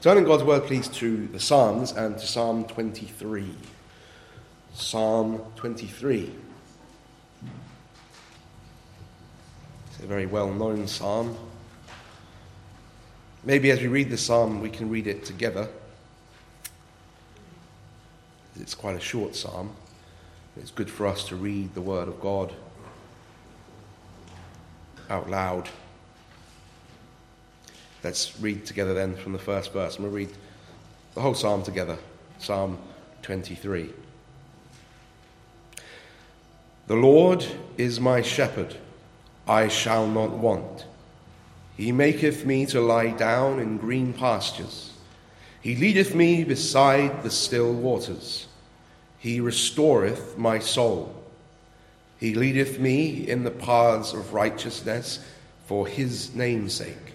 Turn in God's word, please, to the Psalms and to Psalm 23. Psalm 23. It's a very well known psalm. Maybe as we read the psalm, we can read it together. It's quite a short psalm. It's good for us to read the word of God out loud. Let's read together then from the first verse. Going to read the whole psalm together. Psalm 23. The Lord is my shepherd, I shall not want. He maketh me to lie down in green pastures. He leadeth me beside the still waters. He restoreth my soul. He leadeth me in the paths of righteousness for his name's sake.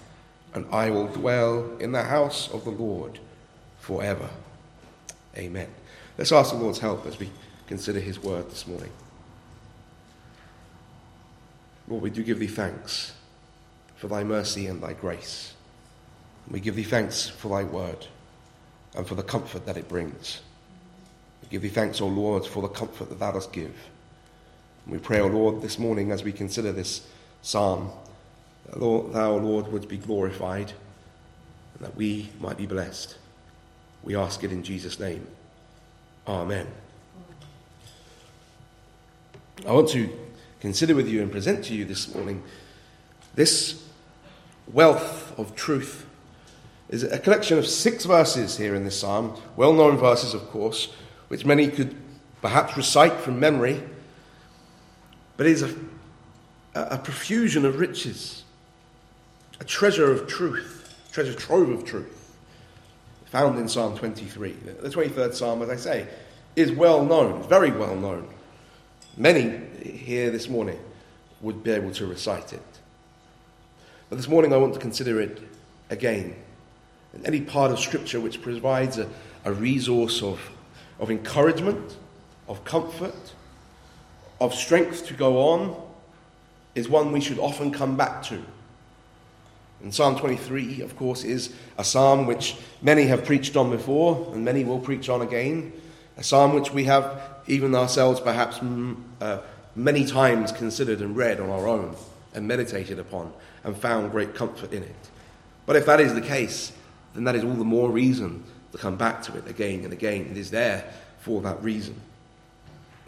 and I will dwell in the house of the Lord forever. Amen. Let's ask the Lord's help as we consider his word this morning. Lord, we do give thee thanks for thy mercy and thy grace. We give thee thanks for thy word and for the comfort that it brings. We give thee thanks, O Lord, for the comfort that thou dost give. we pray, O Lord, this morning as we consider this psalm Lord, thou, Lord, would be glorified and that we might be blessed. We ask it in Jesus' name. Amen. I want to consider with you and present to you this morning this wealth of truth is a collection of six verses here in this psalm, well known verses, of course, which many could perhaps recite from memory, but it is a, a profusion of riches a treasure of truth, treasure trove of truth, found in Psalm 23. The 23rd Psalm, as I say, is well known, very well known. Many here this morning would be able to recite it. But this morning I want to consider it again. Any part of Scripture which provides a, a resource of, of encouragement, of comfort, of strength to go on, is one we should often come back to and Psalm 23, of course, is a psalm which many have preached on before and many will preach on again. A psalm which we have, even ourselves, perhaps uh, many times considered and read on our own and meditated upon and found great comfort in it. But if that is the case, then that is all the more reason to come back to it again and again. It is there for that reason.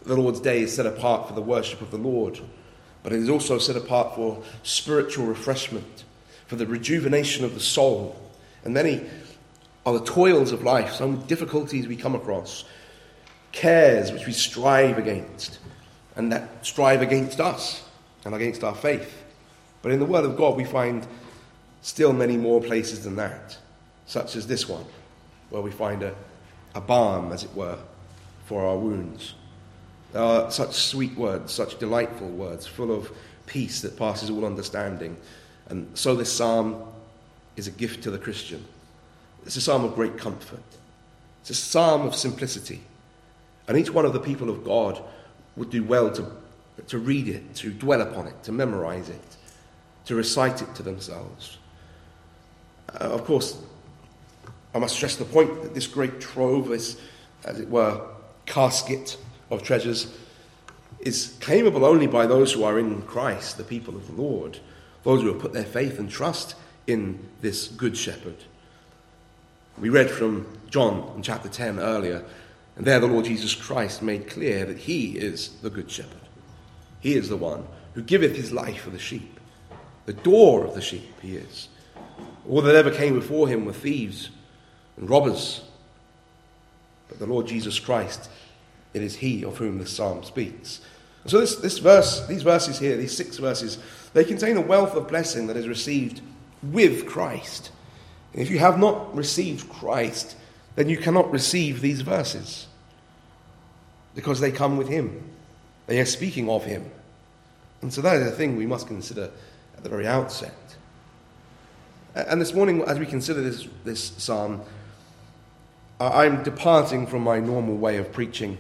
The Lord's Day is set apart for the worship of the Lord, but it is also set apart for spiritual refreshment for the rejuvenation of the soul. And many are the toils of life, some difficulties we come across, cares which we strive against, and that strive against us and against our faith. But in the Word of God, we find still many more places than that, such as this one, where we find a, a balm, as it were, for our wounds. There are such sweet words, such delightful words, full of peace that passes all understanding, and so this psalm is a gift to the Christian. It's a psalm of great comfort. It's a psalm of simplicity. And each one of the people of God would do well to, to read it, to dwell upon it, to memorize it, to recite it to themselves. Uh, of course, I must stress the point that this great trove, this, as it were, casket of treasures, is claimable only by those who are in Christ, the people of the Lord those who have put their faith and trust in this good shepherd. We read from John in chapter 10 earlier, and there the Lord Jesus Christ made clear that he is the good shepherd. He is the one who giveth his life for the sheep. The door of the sheep he is. All that ever came before him were thieves and robbers. But the Lord Jesus Christ, it is he of whom the psalm speaks. So this, this verse, these verses here, these six verses, they contain a wealth of blessing that is received with Christ. And If you have not received Christ, then you cannot receive these verses because they come with Him. They are speaking of Him. And so that is a thing we must consider at the very outset. And this morning, as we consider this, this psalm, I'm departing from my normal way of preaching.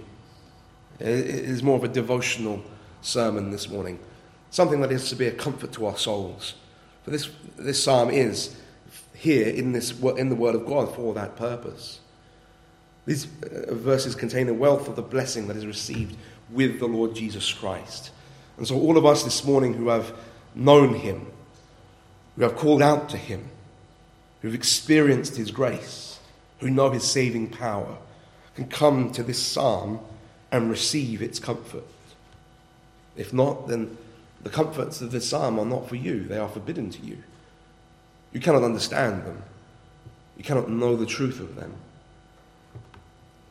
It is more of a devotional sermon this morning, something that is to be a comfort to our souls. For this, this psalm is here in, this, in the Word of God for that purpose. These uh, verses contain the wealth of the blessing that is received with the Lord Jesus Christ. And so, all of us this morning who have known Him, who have called out to Him, who've experienced His grace, who know His saving power, can come to this psalm and receive its comfort. If not, then the comforts of this psalm are not for you, they are forbidden to you. You cannot understand them, you cannot know the truth of them,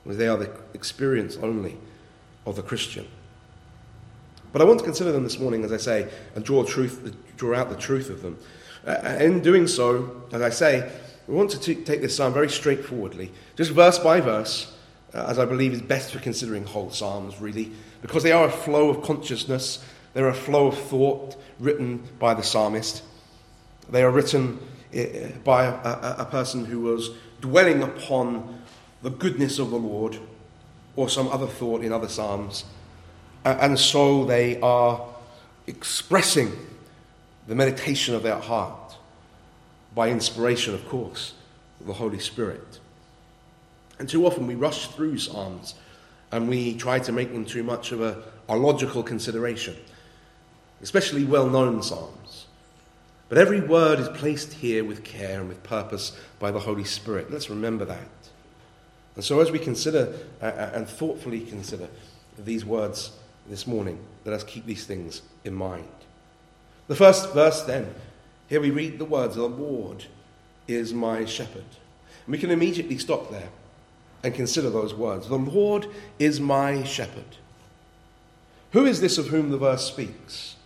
because they are the experience only of the Christian. But I want to consider them this morning, as I say, and draw, truth, draw out the truth of them. Uh, in doing so, as I say, we want to t- take this psalm very straightforwardly, just verse by verse, uh, as I believe is best for considering whole psalms, really, because they are a flow of consciousness, they're a flow of thought written by the psalmist. They are written uh, by a, a, a person who was dwelling upon the goodness of the Lord or some other thought in other psalms. And so they are expressing the meditation of their heart by inspiration, of course, of the Holy Spirit. And too often we rush through psalms and we try to make them too much of a, a logical consideration, especially well known psalms. But every word is placed here with care and with purpose by the Holy Spirit. Let's remember that. And so, as we consider uh, uh, and thoughtfully consider these words this morning, let us keep these things in mind. The first verse, then, here we read the words, The Lord is my shepherd. And we can immediately stop there and consider those words. The Lord is my shepherd. Who is this of whom the verse speaks?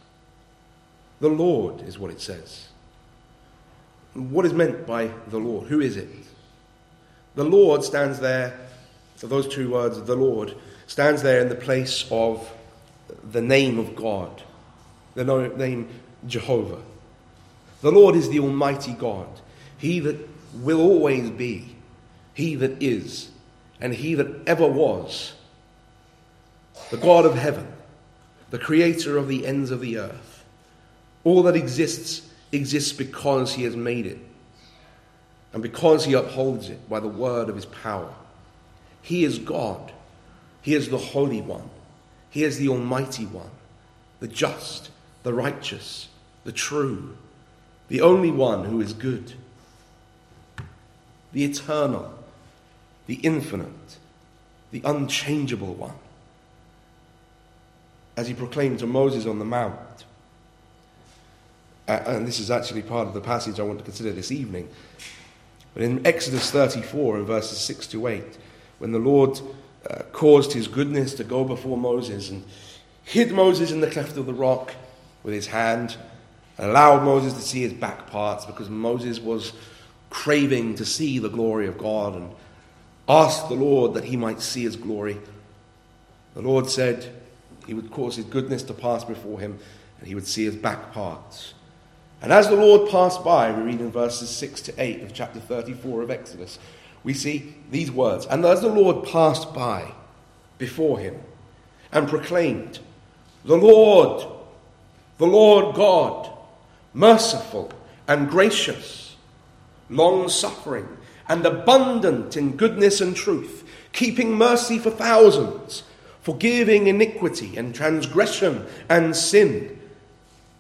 The Lord is what it says. What is meant by the Lord? Who is it? The Lord stands there, those two words, the Lord, stands there in the place of the name of God, the name Jehovah. The Lord is the Almighty God, He that will always be, He that is, and He that ever was, the God of heaven, the Creator of the ends of the earth. All that exists exists because He has made it and because he upholds it by the word of his power. He is God. He is the Holy One. He is the Almighty One, the just, the righteous, the true, the only one who is good, the eternal, the infinite, the unchangeable one. As he proclaimed to Moses on the Mount, and this is actually part of the passage I want to consider this evening. But in Exodus 34, in verses 6 to 8, when the Lord uh, caused his goodness to go before Moses and hid Moses in the cleft of the rock with his hand, and allowed Moses to see his back parts because Moses was craving to see the glory of God and asked the Lord that he might see his glory. The Lord said he would cause his goodness to pass before him and he would see his back parts. And as the Lord passed by, we read in verses 6 to 8 of chapter 34 of Exodus, we see these words. And as the Lord passed by before him and proclaimed, The Lord, the Lord God, merciful and gracious, long suffering and abundant in goodness and truth, keeping mercy for thousands, forgiving iniquity and transgression and sin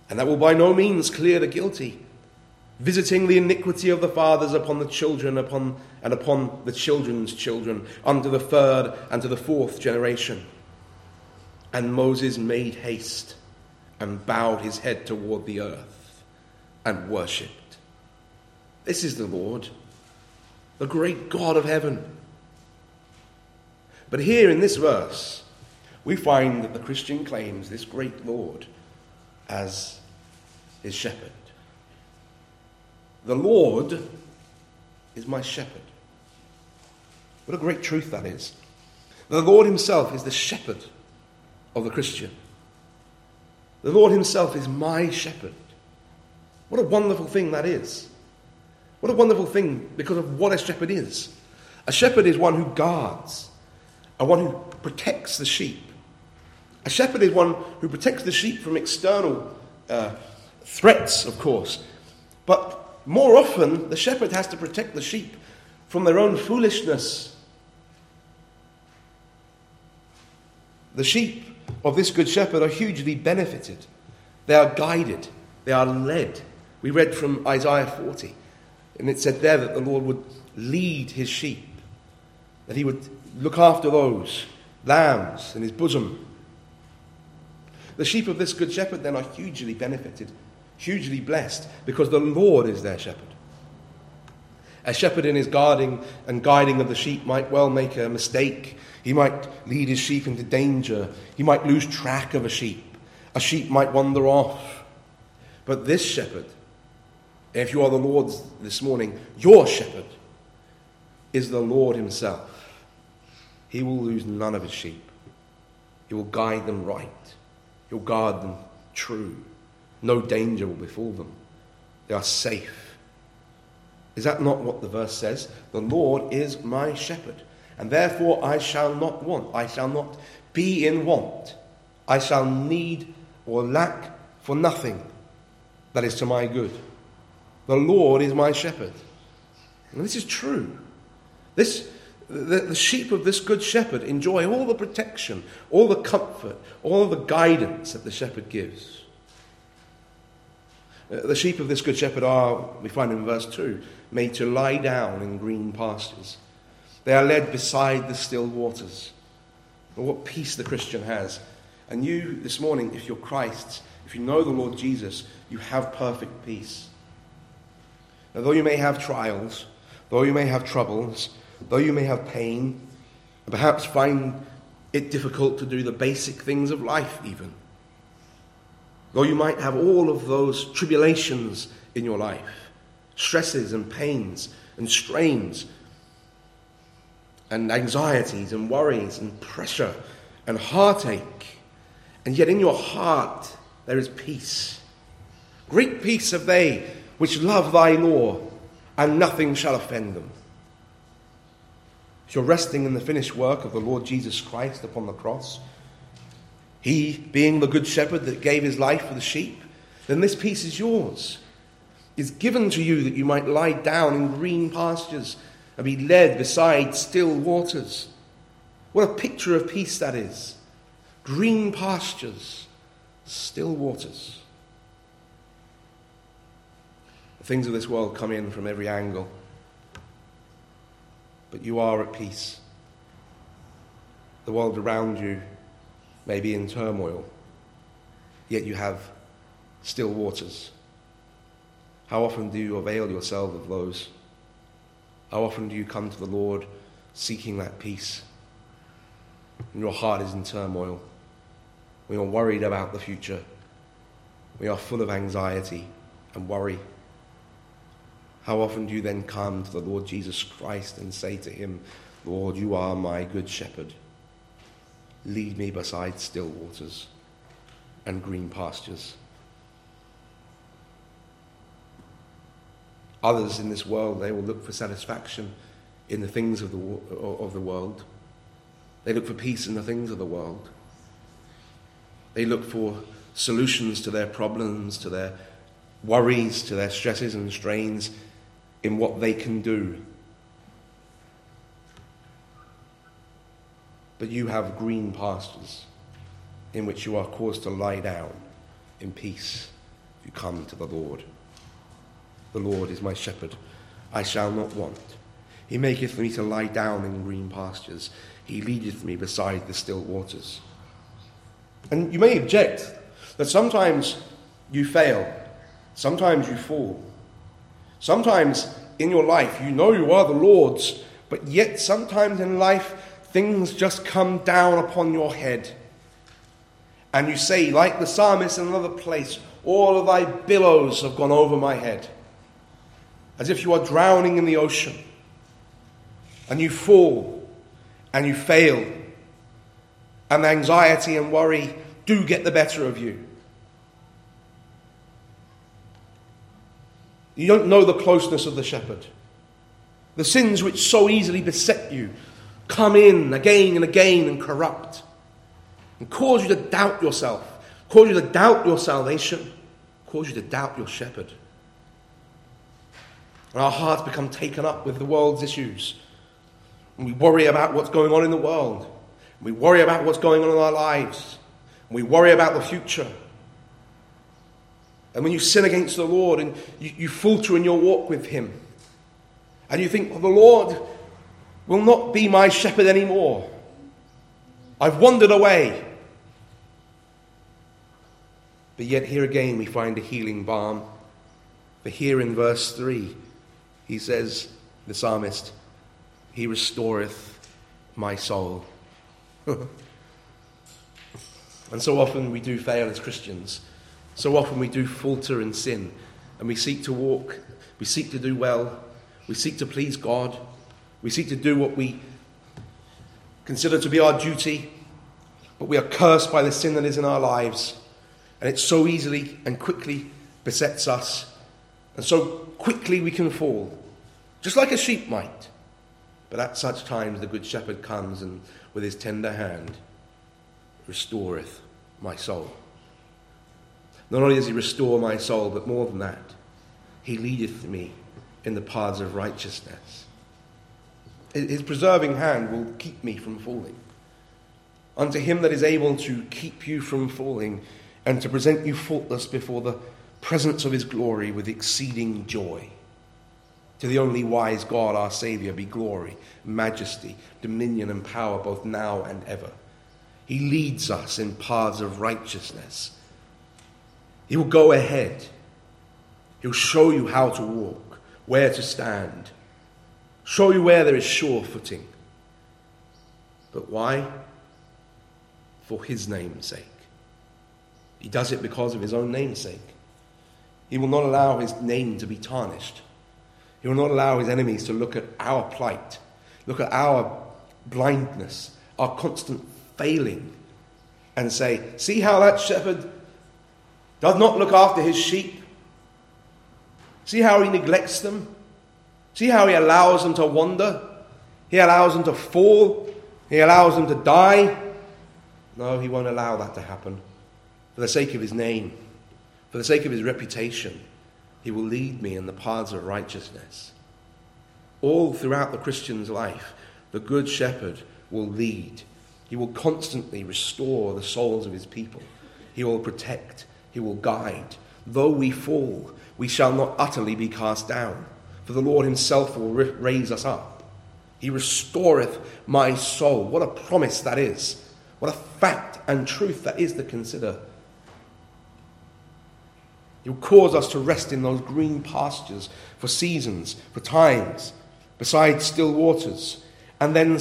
and that will by no means clear the guilty, visiting the iniquity of the fathers upon the children upon, and upon the children's children, unto the third and to the fourth generation. And Moses made haste and bowed his head toward the earth and worshipped. This is the Lord, the great God of heaven. But here in this verse, we find that the Christian claims this great Lord as his shepherd. The Lord is my shepherd. What a great truth that is. The Lord Himself is the shepherd of the Christian. The Lord Himself is my shepherd. What a wonderful thing that is. What a wonderful thing because of what a shepherd is. A shepherd is one who guards, and one who protects the sheep. A shepherd is one who protects the sheep from external uh, threats, of course. But more often, the shepherd has to protect the sheep from their own foolishness. The sheep of this good shepherd are hugely benefited. They are guided, they are led. We read from Isaiah 40, and it said there that the Lord would lead his sheep, that he would look after those lambs in his bosom. The sheep of this good shepherd then are hugely benefited, hugely blessed, because the Lord is their shepherd. A shepherd in his guarding and guiding of the sheep might well make a mistake. He might lead his sheep into danger. He might lose track of a sheep. A sheep might wander off. But this shepherd, if you are the Lord's this morning, your shepherd is the Lord himself. He will lose none of his sheep. He will guide them right. He'll guard them true. No danger will befall them. They are safe. Is that not what the verse says? The Lord is my shepherd, and therefore I shall not want. I shall not be in want. I shall need or lack for nothing that is to my good. The Lord is my shepherd. And this is true. This, the, the sheep of this good shepherd enjoy all the protection, all the comfort, all the guidance that the shepherd gives. Uh, the sheep of this good shepherd are, we find in verse 2, made to lie down in green pastures. They are led beside the still waters. what peace the Christian has. And you, this morning, if you're Christ's, if you know the Lord Jesus, you have perfect peace. Now, though you may have trials, though you may have troubles, though you may have pain, and perhaps find it difficult to do the basic things of life, even, though you might have all of those tribulations in your life, stresses and pains and strains and anxieties and worries and pressure and heartache. And yet in your heart there is peace. Great peace have they which love thy law, and nothing shall offend them. You're resting in the finished work of the Lord Jesus Christ upon the cross, he being the good shepherd that gave his life for the sheep, then this peace is yours is given to you that you might lie down in green pastures and be led beside still waters. What a picture of peace that is! Green pastures, still waters. The things of this world come in from every angle, you are at peace. The world around you may be in turmoil, yet you have still waters how often do you avail yourself of those? How often do you come to the Lord seeking that peace? When your heart is in turmoil, when you're worried about the future, we are full of anxiety and worry. How often do you then come to the Lord Jesus Christ and say to him, Lord, you are my good shepherd. Lead me beside still waters and green pastures. Others in this world, they will look for satisfaction in the things of the, of the world. They look for peace in the things of the world. They look for solutions to their problems, to their worries, to their stresses and strains in what they can do. But you have green pastures in which you are caused to lie down in peace if you come to the Lord. The Lord is my shepherd, I shall not want. He maketh me to lie down in green pastures. He leadeth me beside the still waters. And you may object that sometimes you fail, sometimes you fall. Sometimes in your life you know you are the Lord's, but yet sometimes in life things just come down upon your head. And you say, like the psalmist in another place, all of thy billows have gone over my head as if you are drowning in the ocean. and you fall and you fail, and anxiety and worry do get the better of you. You don't know the closeness of the shepherd. The sins which so easily beset you come in again and again and corrupt and cause you to doubt yourself, cause you to doubt your salvation, cause you to doubt your shepherd. And our hearts become taken up with the world's issues. And we worry about what's going on in the world. We worry about what's going on in our lives. We worry about the future. And when you sin against the Lord and you, you falter in your walk with Him, and you think, well, the Lord will not be my shepherd anymore. I've wandered away. But yet, here again, we find a healing balm. For here in verse 3, he says, the psalmist, He restoreth my soul. and so often we do fail as Christians. So often we do falter in sin. And we seek to walk, we seek to do well, we seek to please God, we seek to do what we consider to be our duty, but we are cursed by the sin that is in our lives. And it so easily and quickly besets us. And so quickly we can fall, just like a sheep might. But at such times the Good Shepherd comes and with his tender hand restoreth my soul. Not only does he restore my soul, but more than that, he leadeth me in the paths of righteousness. His preserving hand will keep me from falling. Unto him that is able to keep you from falling and to present you faultless before the presence of his glory with exceeding joy. To the only wise God, our Saviour, be glory, majesty, dominion, and power both now and ever. He leads us in paths of righteousness. He will go ahead. He'll show you how to walk, where to stand, show you where there is sure footing. But why? For His name's sake. He does it because of his own namesake. He will not allow his name to be tarnished. He will not allow his enemies to look at our plight, look at our blindness, our constant failing, and say, See how that shepherd does not look after his sheep? See how he neglects them? See how he allows them to wander? He allows them to fall? He allows them to die? No, he won't allow that to happen. For the sake of his name, for the sake of his reputation, he will lead me in the paths of righteousness. All throughout the Christian's life, the Good Shepherd will lead. He will constantly restore the souls of his people. He will protect. He will guide. Though we fall, we shall not utterly be cast down, for the Lord himself will raise us up. He restoreth my soul. What a promise that is. What a fact and truth that is to consider. He will cause us to rest in those green pastures for seasons, for times, beside still waters. And then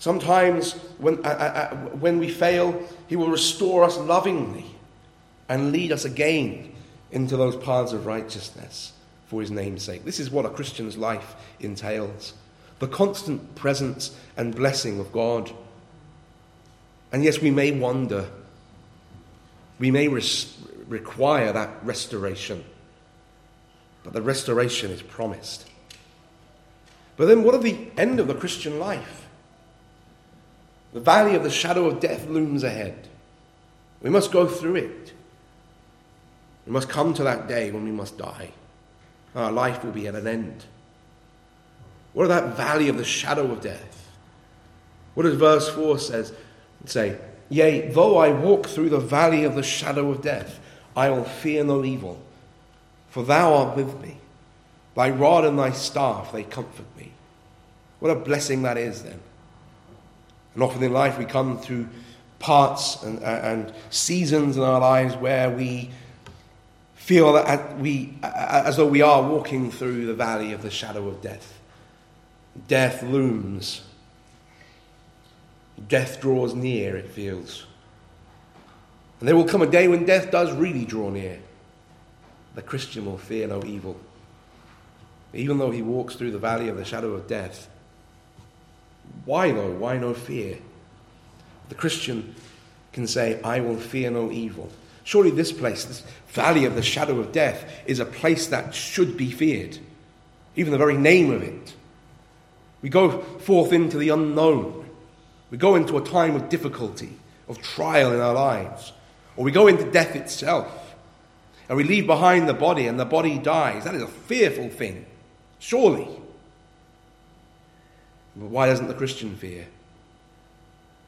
sometimes when, uh, uh, uh, when we fail, He will restore us lovingly and lead us again into those paths of righteousness for His name's sake. This is what a Christian's life entails the constant presence and blessing of God. And yes, we may wonder, we may res- require that restoration. But the restoration is promised. But then, what of the end of the Christian life? The valley of the shadow of death looms ahead. We must go through it. We must come to that day when we must die. Our life will be at an end. What of that valley of the shadow of death? What does verse 4 says? Say, Yea, though I walk through the valley of the shadow of death, I will fear no evil, for thou art with me. Thy rod and thy staff, they comfort me. What a blessing that is, then. And often in life, we come through parts and, and seasons in our lives where we feel that we, as though we are walking through the valley of the shadow of death. Death looms. Death draws near, it feels. And there will come a day when death does really draw near. The Christian will fear no evil. Even though he walks through the valley of the shadow of death, Why, though? Why no fear? The Christian can say, I will fear no evil. Surely this place, this valley of the shadow of death, is a place that should be feared. Even the very name of it. We go forth into the unknown. We go into a time of difficulty, of trial in our lives. Or we go into death itself. And we leave behind the body and the body dies. That is a fearful thing. Surely. But why doesn't the Christian fear?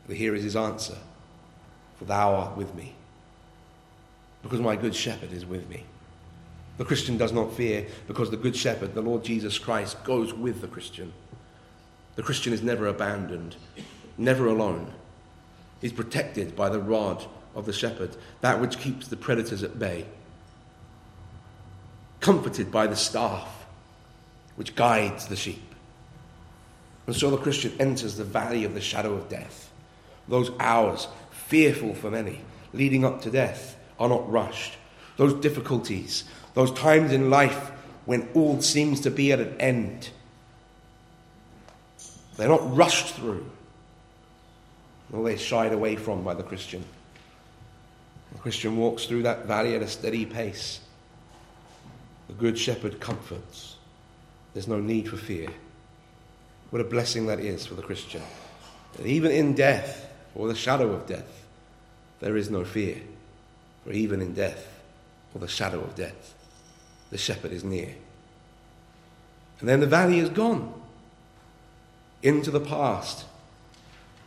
But here is his answer For thou art with me. Because my good shepherd is with me. The Christian does not fear because the good shepherd, the Lord Jesus Christ, goes with the Christian. The Christian is never abandoned, never alone. He's protected by the rod of the shepherd, that which keeps the predators at bay. Comforted by the staff, which guides the sheep. And so the Christian enters the valley of the shadow of death. Those hours, fearful for many, leading up to death, are not rushed. Those difficulties, those times in life when all seems to be at an end, they're not rushed through, nor they're shied away from by the Christian. The Christian walks through that valley at a steady pace. The Good Shepherd comforts. There's no need for fear. What a blessing that is for the Christian. That even in death, or the shadow of death, there is no fear. For even in death, or the shadow of death, the shepherd is near. And then the valley is gone into the past.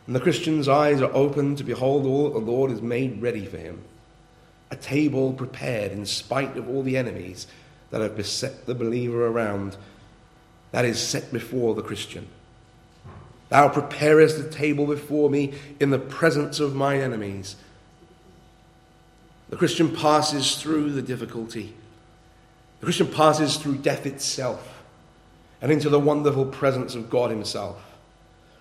And the Christian's eyes are open to behold all that the Lord has made ready for him. A table prepared in spite of all the enemies that have beset the believer around that is set before the Christian. Thou preparest a table before me in the presence of mine enemies. The Christian passes through the difficulty. The Christian passes through death itself and into the wonderful presence of God Himself.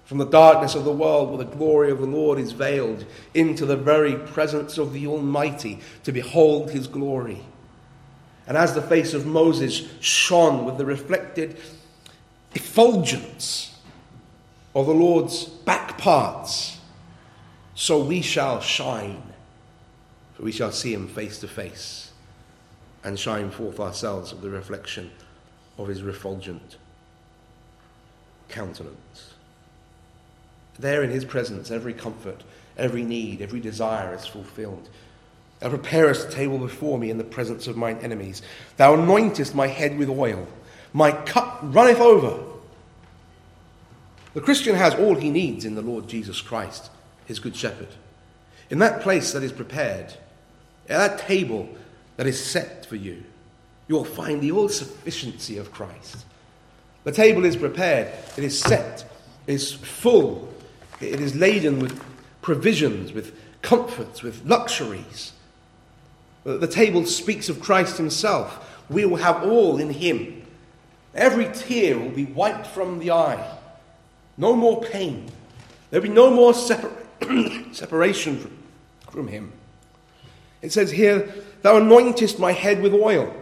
From the darkness of the world, where the glory of the Lord is veiled, into the very presence of the Almighty to behold His glory. And as the face of Moses shone with the reflected effulgence of the Lord's back parts, so we shall shine, for we shall see him face to face and shine forth ourselves of the reflection of his refulgent countenance. There in his presence, every comfort, every need, every desire is fulfilled. Thou preparest a table before me in the presence of mine enemies. Thou anointest my head with oil. My cup runneth over. The Christian has all he needs in the Lord Jesus Christ, his good shepherd. In that place that is prepared, at that table that is set for you, you will find the all sufficiency of Christ. The table is prepared, it is set, it is full, it is laden with provisions, with comforts, with luxuries. The table speaks of Christ Himself. We will have all in Him. Every tear will be wiped from the eye. No more pain. There'll be no more separ- separation from, from Him. It says here, Thou anointest my head with oil,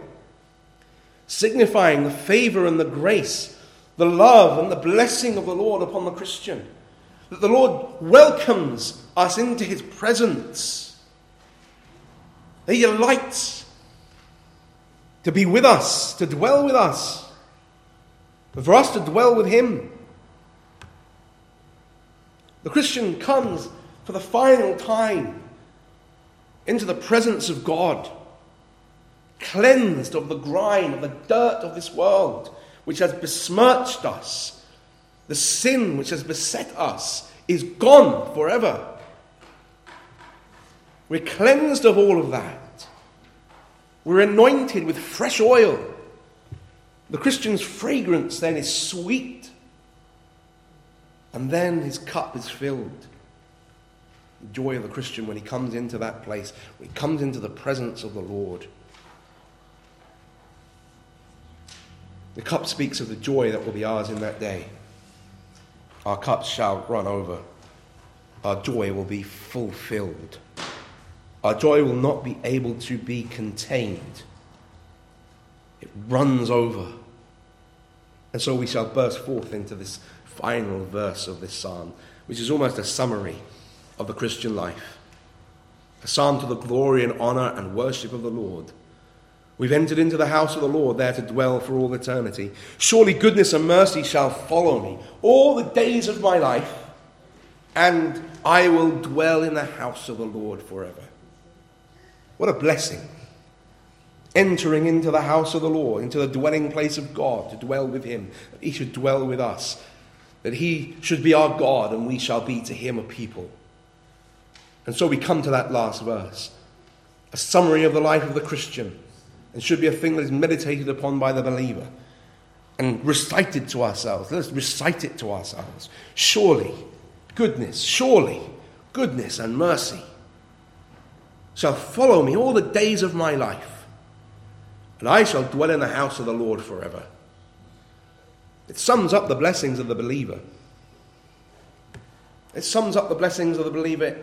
signifying the favor and the grace, the love and the blessing of the Lord upon the Christian. That the Lord welcomes us into His presence. He delights to be with us, to dwell with us, for us to dwell with Him. The Christian comes for the final time into the presence of God, cleansed of the grime, of the dirt of this world, which has besmirched us. The sin which has beset us is gone forever. We're cleansed of all of that. We're anointed with fresh oil. The Christian's fragrance then is sweet. And then his cup is filled. Joy of the Christian when he comes into that place, when he comes into the presence of the Lord. The cup speaks of the joy that will be ours in that day. Our cups shall run over. Our joy will be fulfilled. Our joy will not be able to be contained. It runs over. And so we shall burst forth into this final verse of this psalm, which is almost a summary of the Christian life. A psalm to the glory and honor and worship of the Lord. We've entered into the house of the Lord, there to dwell for all eternity. Surely goodness and mercy shall follow me all the days of my life, and I will dwell in the house of the Lord forever. What a blessing. Entering into the house of the Lord, into the dwelling place of God, to dwell with Him. That He should dwell with us. That He should be our God, and we shall be to Him a people. And so we come to that last verse a summary of the life of the Christian and should be a thing that is meditated upon by the believer and recited to ourselves. Let's recite it to ourselves. Surely, goodness, surely, goodness and mercy shall follow me all the days of my life, and I shall dwell in the house of the Lord forever. It sums up the blessings of the believer. It sums up the blessings of the believer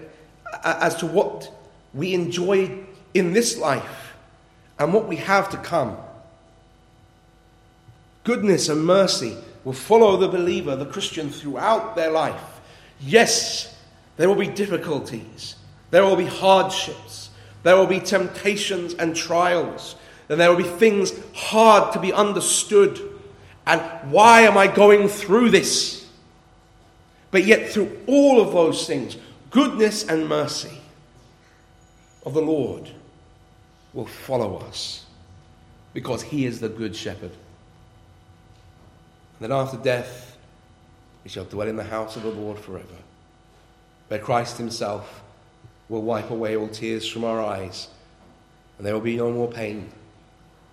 as to what we enjoy in this life and what we have to come. Goodness and mercy will follow the believer, the Christian, throughout their life. Yes, there will be difficulties, there will be hardships, there will be temptations and trials, and there will be things hard to be understood. And why am I going through this? But yet, through all of those things, goodness and mercy of the Lord will follow us because he is the good shepherd. And then after death, we shall dwell in the house of the Lord forever, where Christ himself will wipe away all tears from our eyes, and there will be no more pain,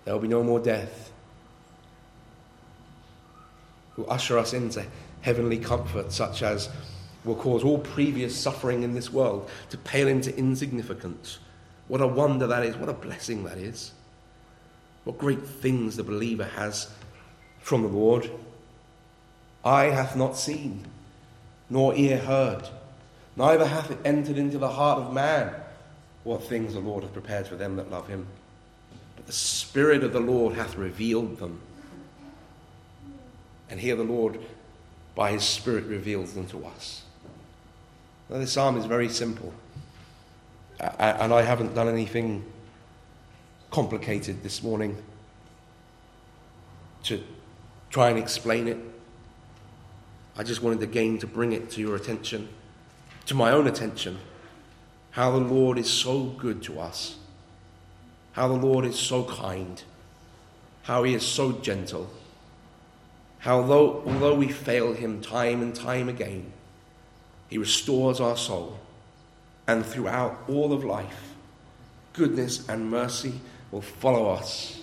there will be no more death. Will usher us into heavenly comfort, such as will cause all previous suffering in this world to pale into insignificance what a wonder that is. What a blessing that is. What great things the believer has from the Lord. Eye hath not seen, nor ear heard, neither hath it entered into the heart of man what things the Lord hath prepared for them that love him. But the Spirit of the Lord hath revealed them. And here the Lord, by his Spirit, reveals them to us. Now, this psalm is very simple and I haven't done anything complicated this morning to try and explain it. I just wanted again to bring it to your attention, to my own attention, how the Lord is so good to us, how the Lord is so kind, how He is so gentle, how though, although we fail Him time and time again, He restores our soul and throughout all of life, goodness and mercy will follow us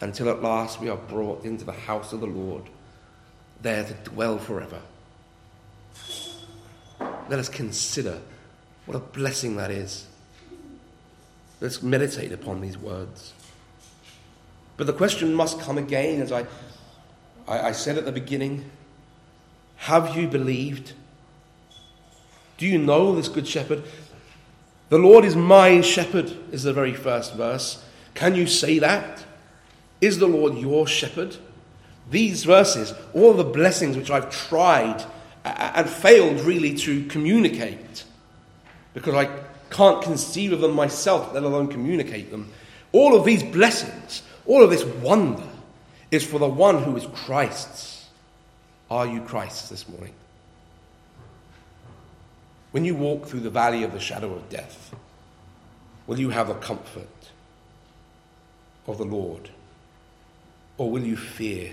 until at last we are brought into the house of the Lord, there to dwell forever. Let us consider what a blessing that is. Let's meditate upon these words. But the question must come again, as I, I, I said at the beginning have you believed? Do you know this good shepherd? The Lord is my shepherd, is the very first verse. Can you say that? Is the Lord your shepherd? These verses, all the blessings which I've tried and failed really to communicate, because I can't conceive of them myself, let alone communicate them. All of these blessings, all of this wonder, is for the one who is Christ's. Are you Christ's this morning? When you walk through the valley of the shadow of death, will you have the comfort of the Lord? Or will you fear?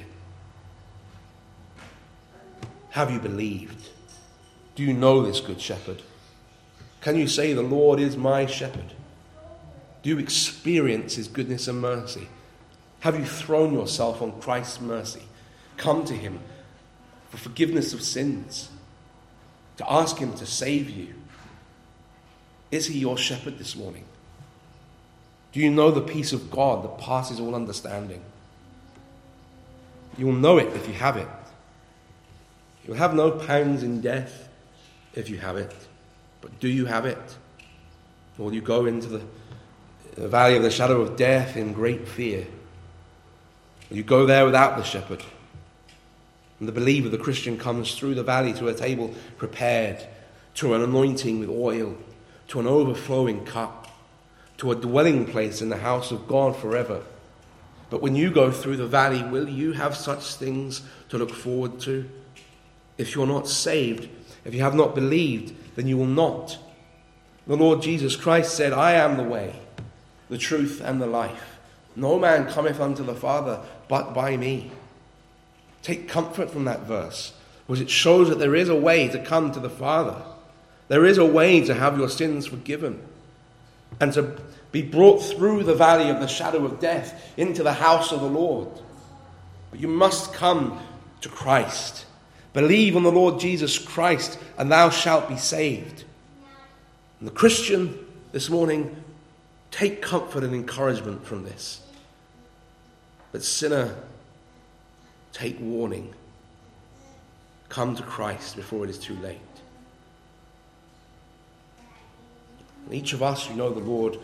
Have you believed? Do you know this good shepherd? Can you say, The Lord is my shepherd? Do you experience his goodness and mercy? Have you thrown yourself on Christ's mercy? Come to him for forgiveness of sins to ask Him to save you. Is He your shepherd this morning? Do you know the peace of God that passes all understanding? You will know it if you have it. You'll have no pangs in death if you have it. But do you have it? Or will you go into the, the valley of the shadow of death in great fear? Will you go there without the shepherd? And the believer, the Christian, comes through the valley to a table prepared, to an anointing with oil, to an overflowing cup, to a dwelling place in the house of God forever. But when you go through the valley, will you have such things to look forward to? If you're not saved, if you have not believed, then you will not. The Lord Jesus Christ said, I am the way, the truth, and the life. No man cometh unto the Father but by me. Take comfort from that verse, because it shows that there is a way to come to the Father. There is a way to have your sins forgiven and to be brought through the valley of the shadow of death into the house of the Lord. But you must come to Christ. Believe on the Lord Jesus Christ, and thou shalt be saved. And the Christian this morning, take comfort and encouragement from this. But, sinner, take warning. Come to Christ before it is too late. And each of us who know the Lord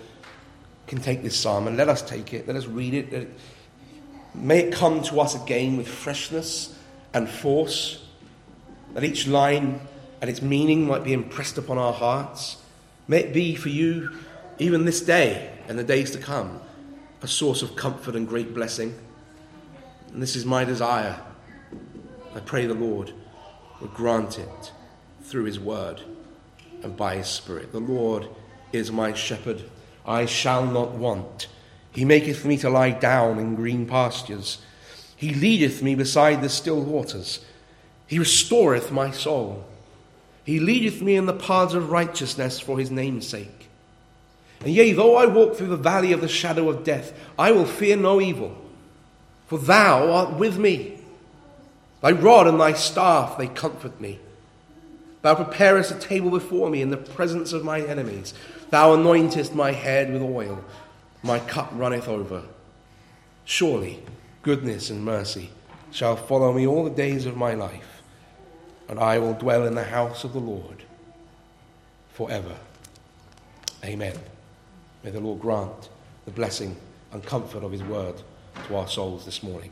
can take this psalm and let us take it, let us read it. May it come to us again with freshness and force, that each line and its meaning might be impressed upon our hearts. May it be for you, even this day and the days to come, a source of comfort and great blessing. And this is my desire. I pray the Lord will grant it through His word and by His Spirit. The Lord is my shepherd I shall not want. He maketh me to lie down in green pastures. He leadeth me beside the still waters. He restoreth my soul. He leadeth me in the paths of righteousness for his name's sake. And yea, though I walk through the valley of the shadow of death, I will fear no evil, for thou art with me. Thy rod and thy staff, they comfort me. Thou preparest a table before me in the presence of my enemies. Thou anointest my head with oil, my cup runneth over. Surely goodness and mercy shall follow me all the days of my life, and I will dwell in the house of the Lord forever. Amen. May the Lord grant the blessing and comfort of his word to our souls this morning.